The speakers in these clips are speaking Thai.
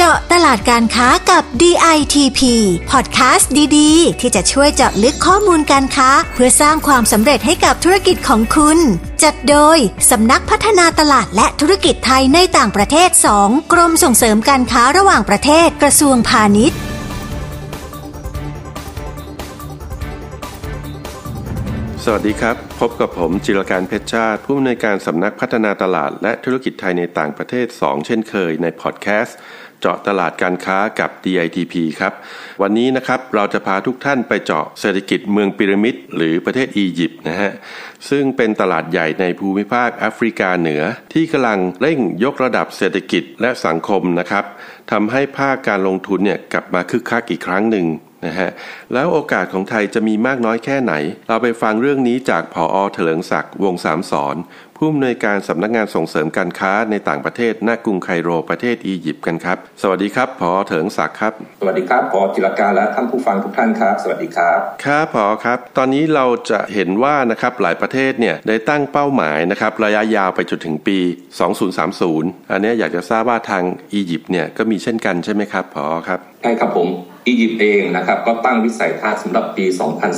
เจาะตลาดการค้ากับ DITP พอดแคสต์ดีๆ ที่จะช่วยเจาะลึกข้อมูลการค้า เพื่อสร้างความสำเร็จให้กับธุรกิจของคุณ จัดโดยสำนักพัฒนาตลาดและธุรกิจไทยในต่างประเทศ 2 กรมส่งเสริมการค้าระหว่างประเทศกระทรวงพาณิชย์สวัสดีครับ พบกับผมจิรการเพชรชาติ ผู้อำนวยการสำนักพัฒนาตลาดและธุรกิจไทยในต่างประเทศ 2 เช่นเคยในพอดแคสต์ เจาะตลาดการค้ากับ DITP ครับ วันนี้นะครับเราจะพาทุกท่านไปเจาะเศรษฐกิจเมืองพีระมิดหรือประเทศอียิปต์นะฮะซึ่งเป็นตลาดใหญ่ในภูมิภาคแอฟริกาเหนือ ที่กำลังเร่งยกระดับเศรษฐกิจและสังคมนะครับทำให้ภาคการลงทุนเนี่ยกลับมาคึกคักอีกครั้งหนึ่งนะฮะแล้วโอกาสของไทยจะมีมากน้อยแค่ไหน เราไปฟังเรื่องนี้จากผออเถลิงศักดิ์วงสามสอน ผู้อำนวยการสำนักงานส่งเสริมการค้าในต่างประเทศณกรุงไคโรประเทศอียิปต์กันครับ สวัสดีครับผอเถลิงศักดิ์ครับ สวัสดีครับผอจิรการและท่านผู้ฟังทุกท่านครับ สวัสดีครับครับผอครับ ตอนนี้เราจะเห็นว่านะครับหลายประเทศเนี่ยได้ตั้งเป้าหมายนะครับระยะยาวไปจนถึงปี 2030 อันนี้อยากจะทราบว่าทางอียิปต์เนี่ยก็มีเช่นกันใช่ไหมครับผอครับใช่ครับผม อียิปต์เองนะครับก็ตั้งวิสัยทัศน์สำหรับปี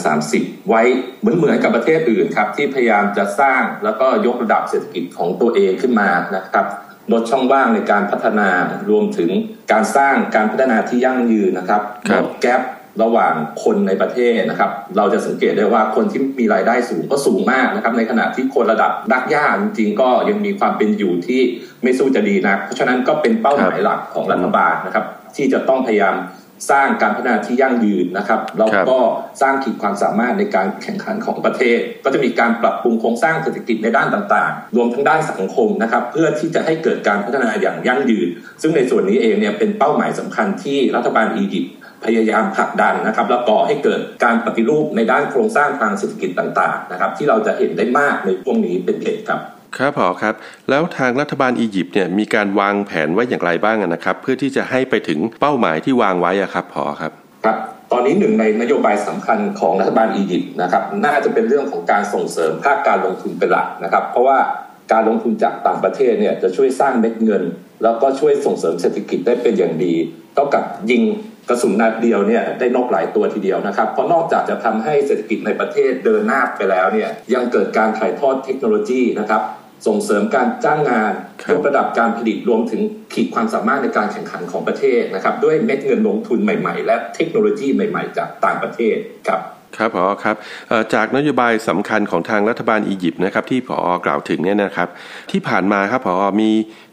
2030 ไว้เหมือนเหมือนกับประเทศอื่นครับที่พยายามจะสร้างแล้วก็ยกระดับเศรษฐกิจของตัวเองขึ้นมานะครับลดช่องว่างในการพัฒนารวมถึงการสร้างการพัฒนาที่ยั่งยืนนะครับลดแกลบระหว่างคนในประเทศนะครับ เราจะสังเกตได้ว่าคนที่มีรายได้สูงก็สูงมากนะครับ ในขณะที่คนระดับดักย่าจริงๆก็ยังมีความเป็นอยู่ที่ไม่สู้จะดีนะเพราะฉะนั้นก็เป็นเป้าหมายหลักของรัฐบาลนะครับ ที่จะต้องพยายาม สร้างการพัฒนาที่ยั่งยืนนะครับแล้วก็สร้างขีดความสามารถในการแข่งขันของประเทศ ก็จะมีการปรับปรุงโครงสร้างเศรษฐกิจในด้านต่างๆ รวมทั้งด้านสังคมนะครับ เพื่อที่จะให้เกิดการพัฒนาอย่างยั่งยืน ซึ่งในส่วนนี้เองเนี่ยเป็นเป้าหมายสำคัญที่รัฐบาลอียิปต์พยายามผลักดันนะครับ แล้วก็ให้เกิดการปฏิรูปในด้านโครงสร้างทางเศรษฐกิจต่าง ๆ นะครับ ที่เราจะเห็นได้มากในพวกนี้เป็นเหตุครับ ครับผอครับ แล้วทางรัฐบาลอียิปต์เนี่ยมีการวางแผนไว้อย่างไรบ้างนะครับ เพื่อที่จะให้ไปถึงเป้าหมายที่วางไว้อะครับผอครับครับตอนนี้หนึ่งในนโยบายสำคัญของรัฐบาลอียิปต์นะครับน่าจะเป็นเรื่องของการส่งเสริมภาคการลงทุนเป็นหลักนะครับ เพราะว่าการลงทุนจากต่างประเทศเนี่ยจะช่วยสร้างเม็ดเงิน แล้วก็ช่วยส่งเสริมเศรษฐกิจได้เป็นอย่างดีเท่ากับยิงกระสุนนัดเดียวเนี่ยได้นกหลายตัวทีเดียวนะครับ เพราะนอกจากจะทำให้เศรษฐกิจในประเทศเดินหน้าไปแล้วเนี่ยยังเกิดการถ่ายทอดเทคโนโลยีนะครับ ส่งเสริมการจ้างงานยกระดับการผลิตรวมถึงขีดความสามารถในการแข่งขันของประเทศนะครับ ด้วยเม็ดเงินลงทุนใหม่ ๆ และเทคโนโลยีใหม่ๆ จากต่างประเทศครับครับพอครับจากนโยบายสำคัญของทางรัฐบาลอียิปต์นะครับที่พอกล่าวถึงเนี่ยนะครับ ที่ผ่านมาครับพอมี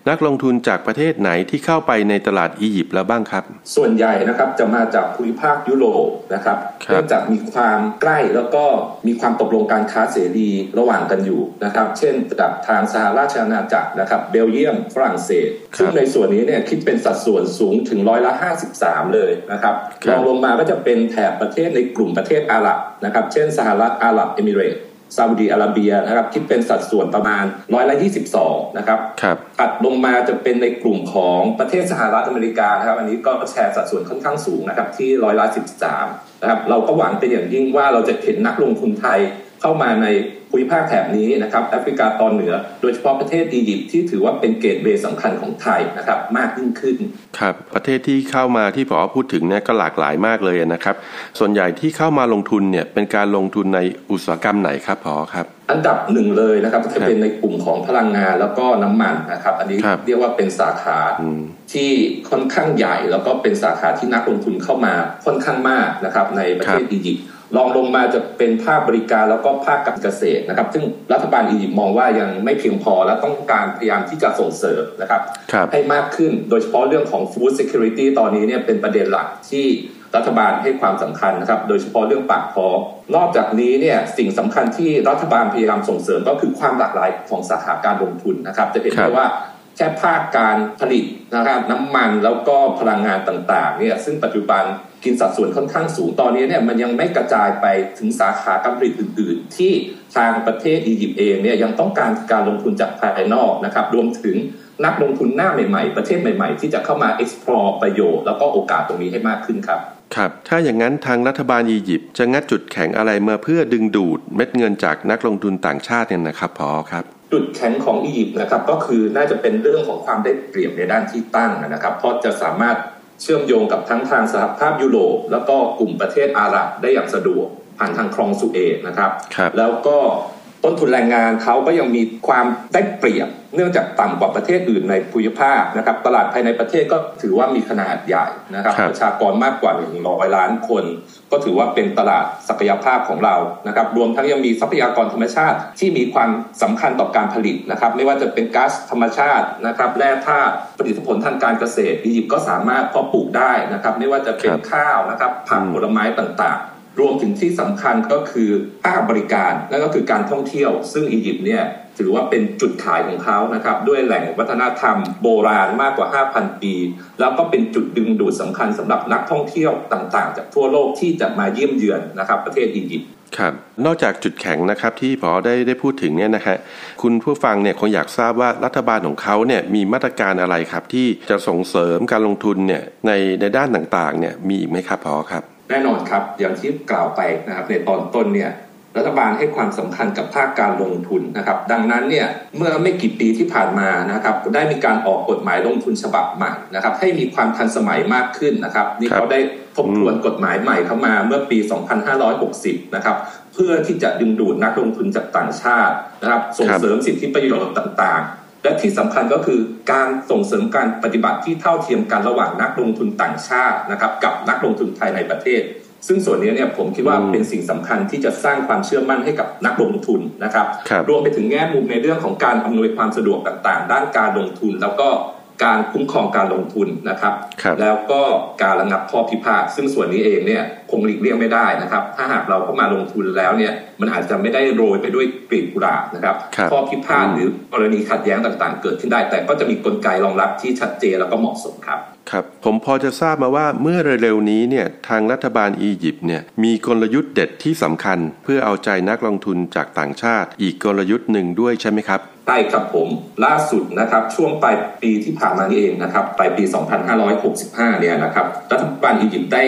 นักลงทุนจากประเทศไหนที่เข้าไปในตลาดอียิปต์แล้วบ้างครับ ส่วนใหญ่นะครับจะมาจากภูมิภาคยุโรปนะครับเนื่องจากมีความใกล้แล้วก็มีความตกลงการค้าเสรีระหว่างกันอยู่นะครับ เช่นกับทางสหราชอาณาจักรนะครับเบลเยียมฝรั่งเศสซึ่งในส่วนนี้เนี่ยคิดเป็นสัดส่วนสูงถึงร้อยละ 53 เลยนะครับรองลงมาก็จะเป็นแถบประเทศในกลุ่มประเทศอาหรับนะครับ เช่นสหรัฐอาหรับเอมิเรต ซาอุดีอาระเบียนะครับคิดเป็นสัดส่วนประมาณร้อยละยี่สิบสองนะครับครับถัดลงมาจะเป็นในกลุ่มของประเทศสหรัฐอเมริกานะครับอันนี้ก็แชร์สัดส่วนค่อนข้างสูงนะครับที่ร้อยละสิบสามนะครับเราก็หวังเป็นอย่างยิ่งว่าเราจะเห็นนักลงทุนไทย เข้ามาในภูมิภาคแถบนี้นะครับแอฟริกาตอนเหนือ โดยเฉพาะประเทศอียิปต์ที่ถือว่าเป็นเกตเบย์สำคัญของไทยนะครับมากยิ่งขึ้นครับประเทศที่เข้ามาที่ผอพูดถึงเนี่ยก็หลากหลายมากเลยนะครับ ส่วนใหญ่ที่เข้ามาลงทุนเนี่ยเป็นการลงทุนในอุตสาหกรรมไหนครับผอครับ อันดับหนึ่งเลยนะครับจะเป็นในกลุ่มของพลังงานแล้วก็น้ำมันนะครับ อันนี้เรียกว่าเป็นสาขาที่ค่อนข้างใหญ่ แล้วก็เป็นสาขาที่นักลงทุนเข้ามาค่อนข้างมากนะครับในประเทศอียิปต์ รองลงมาจะเป็นภาคบริการแล้วก็ภาคการเกษตรนะครับ ซึ่งรัฐบาลอียิปต์มองว่ายังไม่เพียงพอและต้องการพยายามที่จะส่งเสริมนะครับรบให้มากขึ้นโดยเฉพาะเรื่องของ food security ตอนนี้เนี่ยเป็นประเด็นหลักที่รัฐบาลให้ความสำคัญนะครับ โดยเฉพาะเรื่องปากท้องนอกจากนี้เนี่ยสิ่งสำคัญที่รัฐบาลพยายามส่งเสริมก็คือความหลากหลายของสาขาการลงทุนนะครับ จะเห็นได้ว่าแค่ภาคการผลิตนะครับน้ำมันแล้วก็พลังงานต่างๆเนี่ยซึ่งปัจจุบัน กินสัดส่วนค่อนข้างสูง ตอนนี้เนี่ยมันยังไม่กระจายไปถึงสาขาการผลิตอื่น ๆ ที่ทางประเทศอียิปต์เองเนี่ยยังต้องการการลงทุนจากภายนอกนะครับ รวมถึงนักลงทุนหน้าใหม่ ๆ ประเทศใหม่ ๆ ที่จะเข้ามา explore ประโยชน์แล้วก็โอกาสตรงนี้ให้มากขึ้นครับครับ ถ้าอย่างนั้นทางรัฐบาลอียิปต์จะงัดจุดแข็งอะไรมาเพื่อดึงดูดเม็ดเงินจากนักลงทุนต่างชาติเนี่ยนะครับพอครับ จุดแข็งของอียิปต์นะครับก็คือน่าจะเป็นเรื่องของความได้เปรียบในด้านที่ตั้งนะครับ เพราะจะสามารถ เชื่อมโยงกับทั้งทางสหภาพยุโรปแล้วก็กลุ่มประเทศอาหรับได้อย่างสะดวก ผ่านทางคลองสุเอตนะครับรบแล้วก็ต้นทุนแรงงานเขาก็ยังมีความได้เปรียบ เนื่องจากต่ำกว่าประเทศอื่นในภูมิภาคนะครับตลาดภายในประเทศก็ถือว่ามีขนาดใหญ่นะครับ ประชากรมากกว่า 100 ล้านคน ก็ถือว่าเป็นตลาดศักยภาพของเรานะครับรวมทั้งยังมีทรัพยากรธรรมชาติที่มีความสำคัญต่อการผลิตนะครับไม่ว่าจะเป็นก๊าซธรรมชาตินะครับแร่ธาตุผลิตผลทางการเกษตรอียิปต์ก็สามารถเพาะปลูกได้นะครับไม่ว่าจะเป็นข้าวนะครับผักผลไม้ต่างๆ รวมถึงที่สำคัญก็คือภาคบริการนั่นก็คือการท่องเที่ยว ซึ่งอียิปต์เนี่ยถือว่าเป็นจุดขายของเขานะครับ ด้วยแหล่งวัฒนธรรมโบราณมากกว่า 5,000 ปี แล้วก็เป็นจุดดึงดูดสำคัญสำหรับนักท่องเที่ยวต่างๆ จากทั่วโลกที่จะมาเยี่ยมเยือนนะครับประเทศอียิปต์ครับนอกจากจุดแข็งนะครับที่พอได้ได้พูดถึงเนี่ยนะฮะคุณผู้ฟังเนี่ยคงอยากทราบว่ารัฐบาลของเขาเนี่ยมีมาตรการอะไรครับ ที่จะส่งเสริมการลงทุนเนี่ยในในด้านต่างๆเนี่ยมีอีกไหมครับพอครับ แน่นอนครับ อย่างที่กล่าวไปนะครับในตอนต้นเนี่ยรัฐบาลให้ความสำคัญกับภาคการลงทุนนะครับ ดังนั้นเนี่ยเมื่อไม่กี่ปีที่ผ่านมานะครับ ได้มีการออกกฎหมายลงทุนฉบับใหม่นะครับ ให้มีความทันสมัยมากขึ้นนะครับ นี่เขาได้ทบทวนกฎหมายใหม่เข้ามาเมื่อปี 2560 นะครับ เพื่อที่จะดึงดูดนักลงทุนจากต่างชาตินะครับ ส่งเสริมสิทธิประโยชน์ต่างๆ และที่สำคัญก็คือการส่งเสริมการปฏิบัติที่เท่าเทียมกันระหว่างนักลงทุนต่างชาตินะครับ กับนักลงทุนภายในประเทศ ซึ่งส่วนนี้เนี่ยผมคิดว่าเป็นสิ่งสำคัญที่จะสร้างความเชื่อมั่นให้กับนักลงทุนนะครับรวมไปถึงแง่มุมในเรื่องของการอำนวยความสะดวกต่าง ๆ ด้านการลงทุน แล้วก็ การคุ้มครองการลงทุนนะครับรบแล้วก็การระงับข้อพิพาทซึ่งส่วนนี้เองเนี่ยคงหลีกเลี่ยงไม่ได้นะครับ ถ้าหากเราเข้ามาลงทุนแล้วเนี่ยมันอาจจะไม่ได้โรยไปด้วยกลีบกุหลาบนะครับข้อพิพาทหรือกรณีขัดแย้งต่างๆ เกิดขึ้นได้ แต่ก็จะมีกลไกรองรับที่ชัดเจนแล้วก็เหมาะสมครับครับผมพอจะทราบมาว่าเมื่อเร็วๆนี้เนี่ยทางรัฐบาลอียิปต์เนี่ยมีกลยุทธ์เด็ดที่สำคัญ เพื่อเอาใจนักลงทุนจากต่างชาติ อีกกลยุทธ์หนึ่งด้วยใช่ไหมครับ ใช่ครับผมล่าสุดนะครับช่วงปลายปีที่ผ่านมานี่เองนะครับปลายปี 2565 เนี่ยนะครับรัฐบาลอียิปต์ได้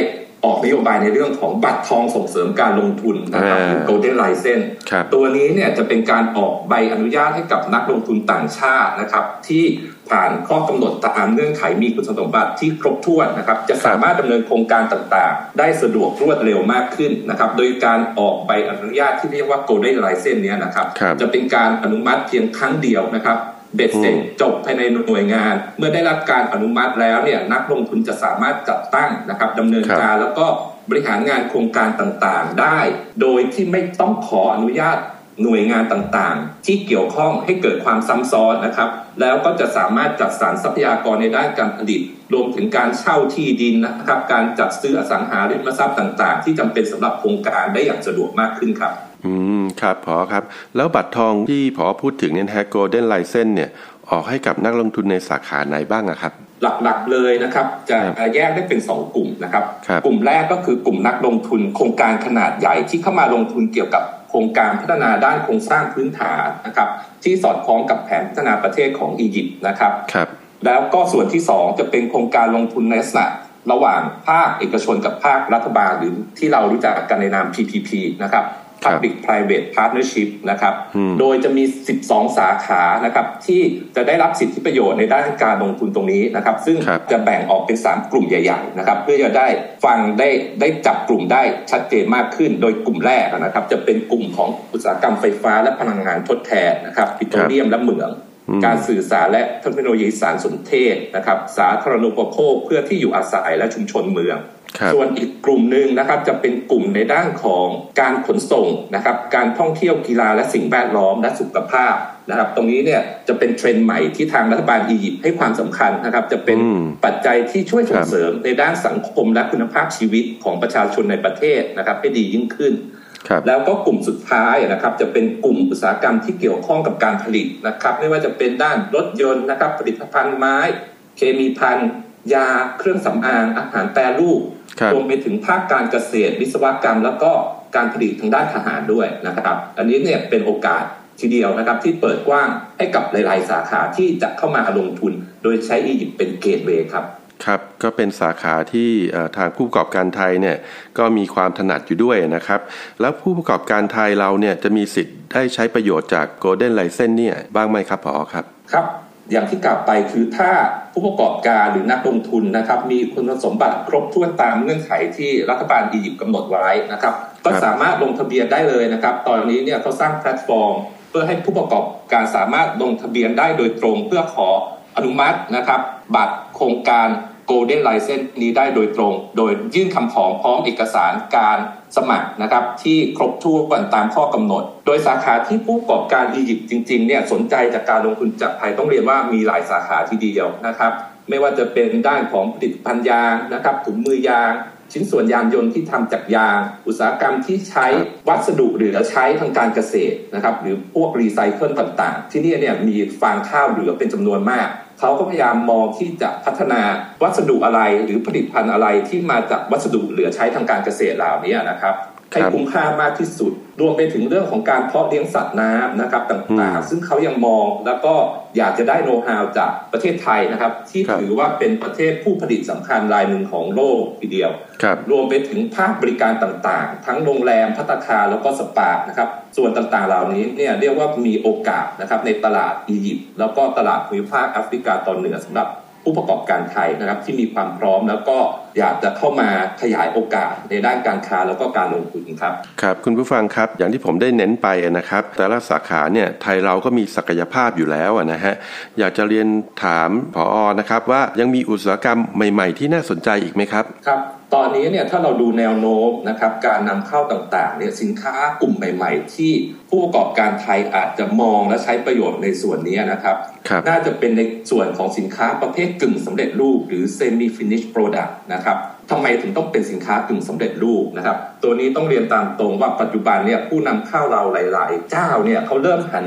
ออกนโยบายในเรื่องของบัตรทองส่งเสริมการลงทุนนะครับ Golden License ตัวนี้เนี่ยจะเป็นการออกใบอนุญาตให้กับนักลงทุนต่างชาตินะครับที่ ผ่านข้อกำหนดตามเงื่อนไขมีคุณสมบัติที่ครบถ้วนนะครับจะสามารถดำเนินโครงการต่างๆ ได้สะดวกรวดเร็วมากขึ้นนะครับโดยการออกใบอนุญาตที่เรียกว่า Golden License เนี่ยนะครับจะเป็นการอนุมัติเพียงครั้งเดียวนะครับเบ็ดเสร็จจบภายในหน่วยงาน เมื่อได้รับการอนุมัติแล้วเนี่ยนักลงทุนจะสามารถจัดตั้งนะครับดำเนินการแล้วก็บริหารงานโครงการต่างๆ ได้ โดยที่ไม่ต้องขออนุญาต หน่วยงานต่างๆ ที่เกี่ยวข้องให้เกิดความซ้ำซ้อนนะครับ แล้วก็จะสามารถจัดสรรทรัพยากรในด้านการผลิต รวมถึงการเช่าที่ดินนะครับ การจัดซื้ออสังหาริมทรัพย์ต่าง ๆ ที่จำเป็นสำหรับโครงการได้อย่างสะดวกมากขึ้นครับ อืมครับพอครับ แล้วบัตรทองที่พอพูดถึงเนี่ยฮะโกลเด้นไลเซนเนี่ยออกให้กับนักลงทุนในสาขาไหนบ้างนะครับหลักๆเลยนะครับจะแยกได้เป็น 2 กลุ่มนะครับ กลุ่มแรกก็คือกลุ่มนักลงทุนโครงการขนาดใหญ่ที่เข้ามาลงทุนเกี่ยวกับ โครงการพัฒนาด้านโครงสร้างพื้นฐานนะครับที่สอดคล้องกับแผนพัฒนาประเทศของอียิปต์นะครับครับ แล้วก็ส่วนที่ 2 จะเป็นโครงการลงทุนในลักษณะระหว่างภาคเอกชนกับภาครัฐบาลหรือที่เรารู้จักกันในนาม PPP นะครับ Public Private Partnership นะครับ โดยจะมี 12 สาขานะครับที่จะได้รับสิทธิประโยชน์ในด้านการลงทุนตรงนี้นะครับ ซึ่งจะแบ่งออกเป็น 3 กลุ่มใหญ่ๆนะครับเพื่อจะได้ฟังได้ได้จับกลุ่มได้ชัดเจนมากขึ้น โดยกลุ่มแรกนะครับ จะเป็นกลุ่มของอุตสาหกรรมไฟฟ้าและพลังงานทดแทนนะครับปิโตรเลียมและเหมือง การสื่อสารและเทคโนโลยีสารสนเทศนะครับ สาธารณูปโภคเพื่อที่อยู่อาศัยและชุมชนเมืองส่วนอีกกลุ่มหนึ่งนะครับจะเป็นกลุ่มในด้านของการขนส่งนะครับ การท่องเที่ยวกีฬาและสิ่งแวดล้อมและสุขภาพนะครับ ตรงนี้เนี่ยจะเป็นเทรนด์ใหม่ที่ทางรัฐบาลอียิปต์ให้ความสำคัญนะครับ จะเป็นปัจจัยที่ช่วยส่งเสริมในด้านสังคมและคุณภาพชีวิตของประชาชนในประเทศนะครับให้ดียิ่งขึ้น แล้วก็กลุ่มสุดท้ายนะครับจะเป็นกลุ่มอุตสาหกรรมที่เกี่ยวข้องกับการผลิตนะครับ ไม่ว่าจะเป็นด้านรถยนต์นะครับ ผลิตภัณฑ์ไม้ เคมีภัณฑ์ ยาเครื่องสำอางอาหารแปรรูปรวมไปถึงภาคการเกษตร วิศวกรรม แล้วก็การผลิตทางด้านทหารด้วยนะครับ อันนี้เนี่ยเป็นโอกาสทีเดียวนะครับที่เปิดกว้างให้กับหลาย ๆ สาขาที่จะเข้ามาลงทุน โดยใช้อียิปต์เป็น gateway ครับ ครับก็เป็นสาขาที่ทางผู้ประกอบการไทยเนี่ยก็มีความถนัดอยู่ด้วยนะครับ แล้วผู้ประกอบการไทยเราเนี่ยจะมีสิทธิ์ได้ใช้ประโยชน์จาก Golden License เนี่ยบ้างไหมครับ ผอ. ครับครับ อย่างที่กล่าวไปคือถ้าผู้ประกอบการหรือนักลงทุนนะครับ มีคุณสมบัติครบถ้วนตามเงื่อนไขที่รัฐบาลอียิปต์กำหนดไว้นะครับ ก็สามารถลงทะเบียนได้เลยนะครับ ตอนนี้เนี่ยเขาสร้างแพลตฟอร์ม เพื่อให้ผู้ประกอบการสามารถลงทะเบียนได้โดยตรง เพื่อขออนุมัตินะครับ บัตรโครงการ Golden License นี้ได้โดยตรง โดยยื่นคำขอพร้อมเอกสารการสมัครนะครับที่ครบถ้วนตามข้อกำหนด โดยสาขาที่ผู้ประกอบการอียิปต์จริงๆเนี่ยสนใจจากการลงทุนจากไทยต้องเรียนว่ามีหลายสาขาทีเดียวนะครับ ไม่ว่าจะเป็นด้านของผลิตภัณฑ์ยางนะครับถุงมือยางชิ้นส่วนยานยนต์ที่ทำจากยาง อุตสาหกรรมที่ใช้วัสดุหรือใช้ทางการเกษตรนะครับหรือพวกรีไซเคิลต่างๆ ที่นี่เนี่ยมีฟางข้าวเหลือเป็นจำนวนมาก เขาก็พยายามมองที่จะพัฒนาวัสดุอะไรหรือผลิตภัณฑ์อะไรที่มาจากวัสดุเหลือใช้ทางการเกษตรเหล่านี้นะครับ ให้คุ้มค่ามากที่สุด รวมไปถึงเรื่องของการเพาะเลี้ยงสัตว์น้ำนะครับต่างๆ ซึ่งเขายังมองแล้วก็อยากจะได้โน้ตฮาวจากประเทศไทยนะครับ ที่ถือว่าเป็นประเทศผู้ผลิตสำคัญรายหนึ่งของโลกทีเดียวรรวมไปถึงภาคบริการต่างๆ ทั้งโรงแรมพัตคาแล้วก็สปานะครับ ส่วนต่างๆเหล่านี้เนี่ยเรียกว่ามีโอกาสนะครับในตลาดอียิปต์แล้วก็ตลาดภูมิภาคแอฟริกาตอนเหนือสำหรับ ผู้ประกอบการไทยนะครับที่มีความพร้อมแล้วก็อยากจะเข้ามาขยายโอกาสในด้านการค้าแล้วก็การลงทุนครับครับคุณผู้ฟังครับอย่างที่ผมได้เน้นไปนะครับ แต่ละสาขาเนี่ยไทยเราก็มีศักยภาพอยู่แล้วนะฮะอยากจะเรียนถามผออนะครับว่ายังมีอุตสาหกรรมใหม่ ๆ ที่น่าสนใจอีกไหมครับครับ ตอนนี้เนี่ยถ้าเราดูแนวโน้มนะครับการนำเข้าต่างๆเนี่ยสินค้ากลุ่มใหม่ ๆ ที่ผู้ประกอบการไทยอาจจะมองและใช้ประโยชน์ในส่วนนี้นะครับรบน่าจะเป็นในส่วนของสินค้าประเภทกึ่งสำเร็จรูป หรือ semi finished product นะครับทำไมถึงต้องเป็นสินค้ากึ่งสำเร็จรูปนะครับ ตัวนี้ต้องเรียนตามตรงว่าปัจจุบันเนี่ยผู้นำเข้าเราหลาย ๆ เจ้าเนี่ยเขาเริ่มหัน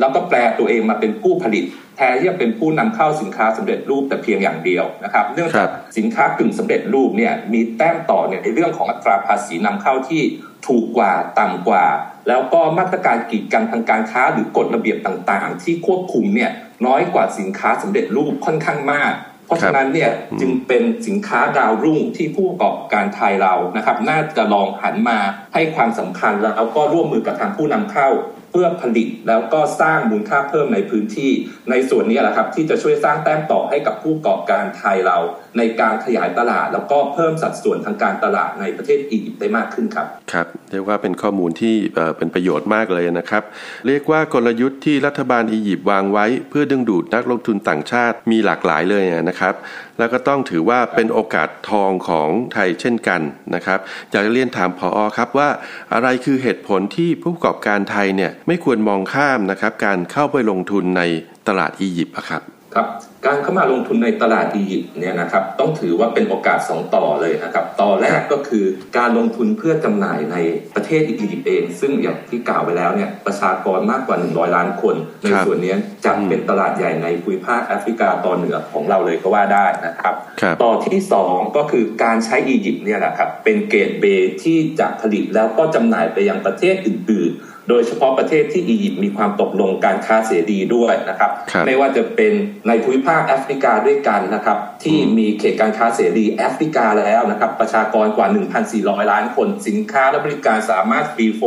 แล้วก็แปลตัวเองมาเป็นผู้ผลิต แทนที่จะเป็นผู้นำเข้าสินค้าสำเร็จรูปแต่เพียงอย่างเดียวนะครับ เนื่องจากสินค้ากึ่งสำเร็จรูปเนี่ยมีแต้มต่อเนี่ยในเรื่องของอัตราภาษีนำเข้าที่ถูกกว่าต่ำกว่า แล้วก็มาตรการกีดกันทางการค้าหรือกฎระเบียบต่างๆ ที่ควบคุมเนี่ยน้อยกว่าสินค้าสำเร็จรูปค่อนข้างมาก เพราะฉะนั้นเนี่ยจึงเป็นสินค้าดาวรุ่งที่ผู้ประกอบการไทยเรานะครับ น่าจะลองหันมาให้ความสำคัญแล้วก็ร่วมมือกับทางผู้นำเข้า เพื่อผลิตแล้วก็สร้างมูลค่าเพิ่มในพื้นที่ ในส่วนนี้แหละครับที่จะช่วยสร้างแต้มต่อให้กับผู้ประกอบการไทยเรา ในการขยายตลาด แล้วก็เพิ่มสัดส่วนทางการตลาดในประเทศอียิปต์ได้มากขึ้นครับครับเรียกว่าเป็นข้อมูลที่เป็นประโยชน์มากเลยนะครับ เรียกว่ากลยุทธ์ที่รัฐบาลอียิปต์วางไว้ เพื่อดึงดูดนักลงทุนต่างชาติมีหลากหลายเลยนะครับ แล้วก็ต้องถือว่าเป็นโอกาสทองของไทยเช่นกันนะครับอยากจะเรียนถามพออครับว่าอะไรคือเหตุผลที่ผู้ประกอบการไทยเนี่ยไม่ควรมองข้ามนะครับการเข้าไปลงทุนในตลาดอียิปต์ครับ ครับการเข้ามาลงทุนในตลาดอียิปต์เนี่ยนะครับต้องถือว่าเป็นโอกาส 2 ต่อเลยนะครับต่อแรกก็คือการลงทุนเพื่อจำหน่ายในประเทศอียิปต์เอง ซึ่งอย่างที่กล่าวไปแล้วเนี่ยประชากรมากกว่า 100 ล้านคน ในส่วนนี้จะเป็นตลาดใหญ่ในภูมิภาคแอฟริกาตอนเหนือของเราเลยก็ว่าได้นะครับต่อที่ 2 ก็คือการใช้อียิปต์เนี่ยแหละครับเป็น gateway ที่จะผลิตแล้วก็จำหน่ายไปยังประเทศอื่นๆ โดยเฉพาะประเทศที่อียิปต์มีความตกลงการค้าเสรีด้วยนะครับไม่ว่าจะเป็นในภูมิภาคแอฟริกาด้วยกันนะครับที่มีเขตการค้าเสรีแอฟริกาแล้วนะครับประชากรกว่า 1,400 ล้านคนสินค้าและบริการสามารถ free flow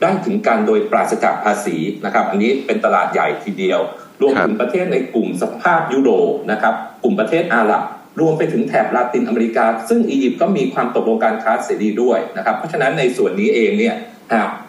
ได้ถึงกันโดยปราศจากภาษีนะครับ อันนี้เป็นตลาดใหญ่ทีเดียว รวมถึงประเทศในกลุ่มสหภาพยุโรปนะครับกลุ่มประเทศอาหรับรวมไปถึงแถบลาตินอเมริกา ซึ่งอียิปต์ก็มีความตกลงการค้าเสรีด้วยนะครับ เพราะฉะนั้นในส่วนนี้เองเนี่ยหาก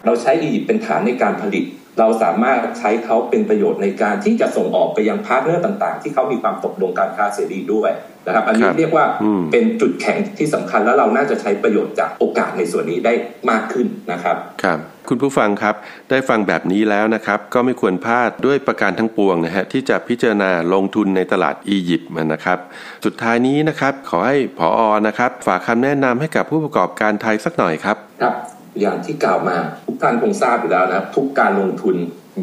เราใช้อียิปต์เป็นฐานในการผลิต เราสามารถใช้เขาเป็นประโยชน์ในการที่จะส่งออกไปยัง partner ต่างๆ ที่เขามีความตกลงการค้าเสรีด้วยนะครับ อันนี้เรียกว่าเป็นจุดแข็งที่สำคัญแล้วเราน่าจะใช้ประโยชน์จากโอกาสในส่วนนี้ได้มากขึ้นนะครับครับคุณผู้ฟังครับได้ฟังแบบนี้แล้วนะครับ ก็ไม่ควรพลาดด้วยประการทั้งปวงนะฮะที่จะพิจารณาลงทุนในตลาดอียิปต์มันนะครับ สุดท้ายนี้นะครับขอให้ผออนะครับ ฝากคำแนะนำให้กับผู้ประกอบการไทยสักหน่อยครับครับ อย่างที่กล่าวมาทุกท่านคงทราบอยู่แล้วนะทุกการลงทุน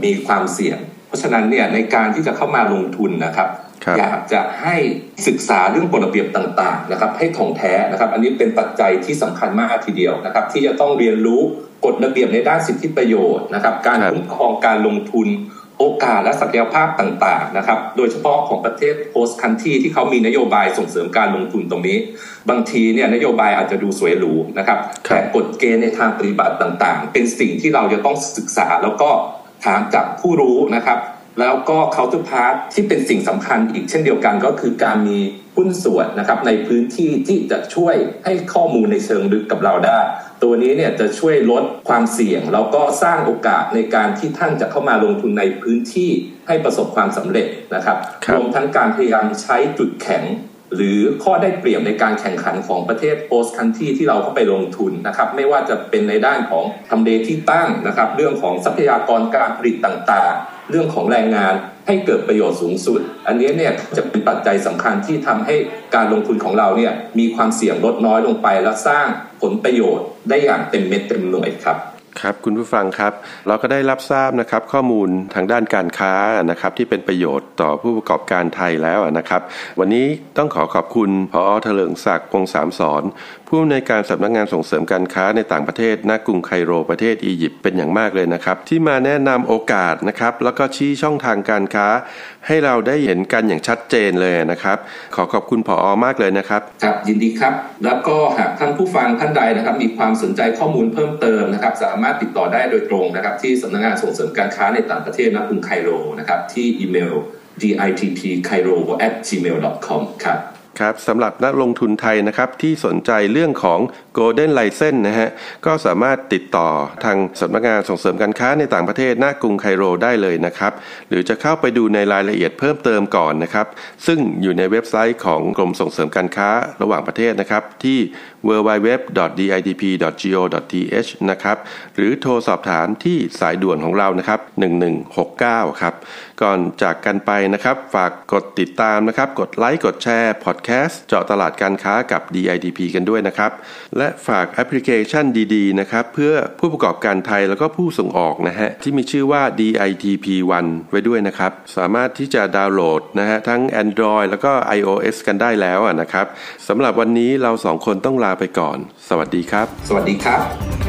มีความเสี่ยง เพราะฉะนั้นเนี่ยในการที่จะเข้ามาลงทุนนะครับอยากจะให้ศึกษาเรื่องกฎระเบียบต่าง ๆ นะครับ ให้ถ่องแท้นะครับ อันนี้เป็นปัจจัยที่สำคัญมากทีเดียวนะครับ ที่จะต้องเรียนรู้กฎระเบียบในด้านสิทธิประโยชน์นะครับ การคุ้มครองการลงทุน โอกาสและศักยภาพต่างๆนะครับ โดยเฉพาะของประเทศโพสต์คันที่ที่เขามีนโยบายส่งเสริมการลงทุนตรงนี้ บางทีเนี่ยนโยบายอาจจะดูสวยหรูนะครับแต่กฎเกณฑ์ในทางปฏิบัติต่างๆ เป็นสิ่งที่เราจะต้องศึกษาแล้วก็ถามจากผู้รู้นะครับ แล้วก็ counterpart ที่เป็นสิ่งสำคัญอีกเช่นเดียวกันก็คือการมี หุ้นส่วนนะครับในพื้นที่ที่จะช่วยให้ข้อมูลในเชิงลึกกับเราได้ ตัวนี้เนี่ยจะช่วยลดความเสี่ยง แล้วก็สร้างโอกาสในการที่ท่านจะเข้ามาลงทุนในพื้นที่ให้ประสบความสำเร็จนะครับรวมทั้งการพยายามใช้จุดแข็งหรือข้อได้เปรียบในการแข่งขันของประเทศโพสคันที่ที่เราเข้าไปลงทุนนะครับ ไม่ว่าจะเป็นในด้านของทำเลที่ตั้งนะครับ เรื่องของทรัพยากรการผลิตต่างๆ เรื่องของแรงงาน ให้เกิดประโยชน์สูงสุด อันนี้เนี่ยจะเป็นปัจจัยสำคัญที่ทำให้การลงทุนของเราเนี่ยมีความเสี่ยงลดน้อยลงไปและสร้างผลประโยชน์ได้อย่างเต็มเม็ดเต็มหน่วยครับ ครับคุณผู้ฟังครับ เราก็ได้รับทราบนะครับข้อมูลทางด้านการค้านะครับที่เป็นประโยชน์ต่อผู้ประกอบการไทยแล้วนะครับ วันนี้ต้องขอขอบคุณพอเถลิงศักดิ์พงสามสอน ผู้อำนวยการสำนักงงานส่งเสริมการค้าในต่างประเทศณกรุงไคโรประเทศอียิปต์เป็นอย่างมากเลยนะครับ ที่มาแนะนำโอกาสนะครับแล้วก็ชี้ช่องทางการค้า ให้เราได้เห็นกันอย่างชัดเจนเลยนะครับ ขอขอบคุณผออมากเลยนะครับครับยินดีครับ แล้วก็หากท่านผู้ฟังท่านใดนะครับ มีความสนใจข้อมูลเพิ่มเติมนะครับสามามารถติดต่อได้โดยตรงนะครับ ที่สำนักงงานส่งเสริมการค้าในต่างประเทศนะกรุงไคโรนะครับ ที่อีเมล ditpcairo at gmail.com ครับ ครับสำหรับนักลงทุนไทยนะครับที่สนใจเรื่องของ Golden License นะฮะก็สามารถติดต่อทางสำนักงานส่งเสริมการค้าในต่างประเทศหน้ากรุงไคโรได้เลยนะครับ หรือจะเข้าไปดูในรายละเอียดเพิ่มเติมก่อนนะครับ ซึ่งอยู่ในเว็บไซต์ของกรมส่งเสริมการค้าระหว่างประเทศนะครับ ที่ www.ditp.go.th นะครับหรือโทรสอบถามที่สายด่วนของเรานะครับ1169 ครับ ก่อนจากกันไปนะครับ ฝากกดติดตามนะครับ กดไลค์กดแชร์พอดแคสต์เจาะตลาดการค้ากับ DITP กันด้วยนะครับ และฝากแอปพลิเคชันดีๆนะครับ เพื่อผู้ประกอบการไทยแล้วก็ผู้ส่งออกนะฮะ ที่มีชื่อว่า DITP 1ไว้ด้วยนะครับ สามารถที่จะดาวน์โหลดนะฮะ ทั้ง Android แล้วก็ iOS กันได้แล้วนะครับสำหรับวันนี้เราสองคนต้องลาไปก่อน สวัสดีครับ สวัสดีครับ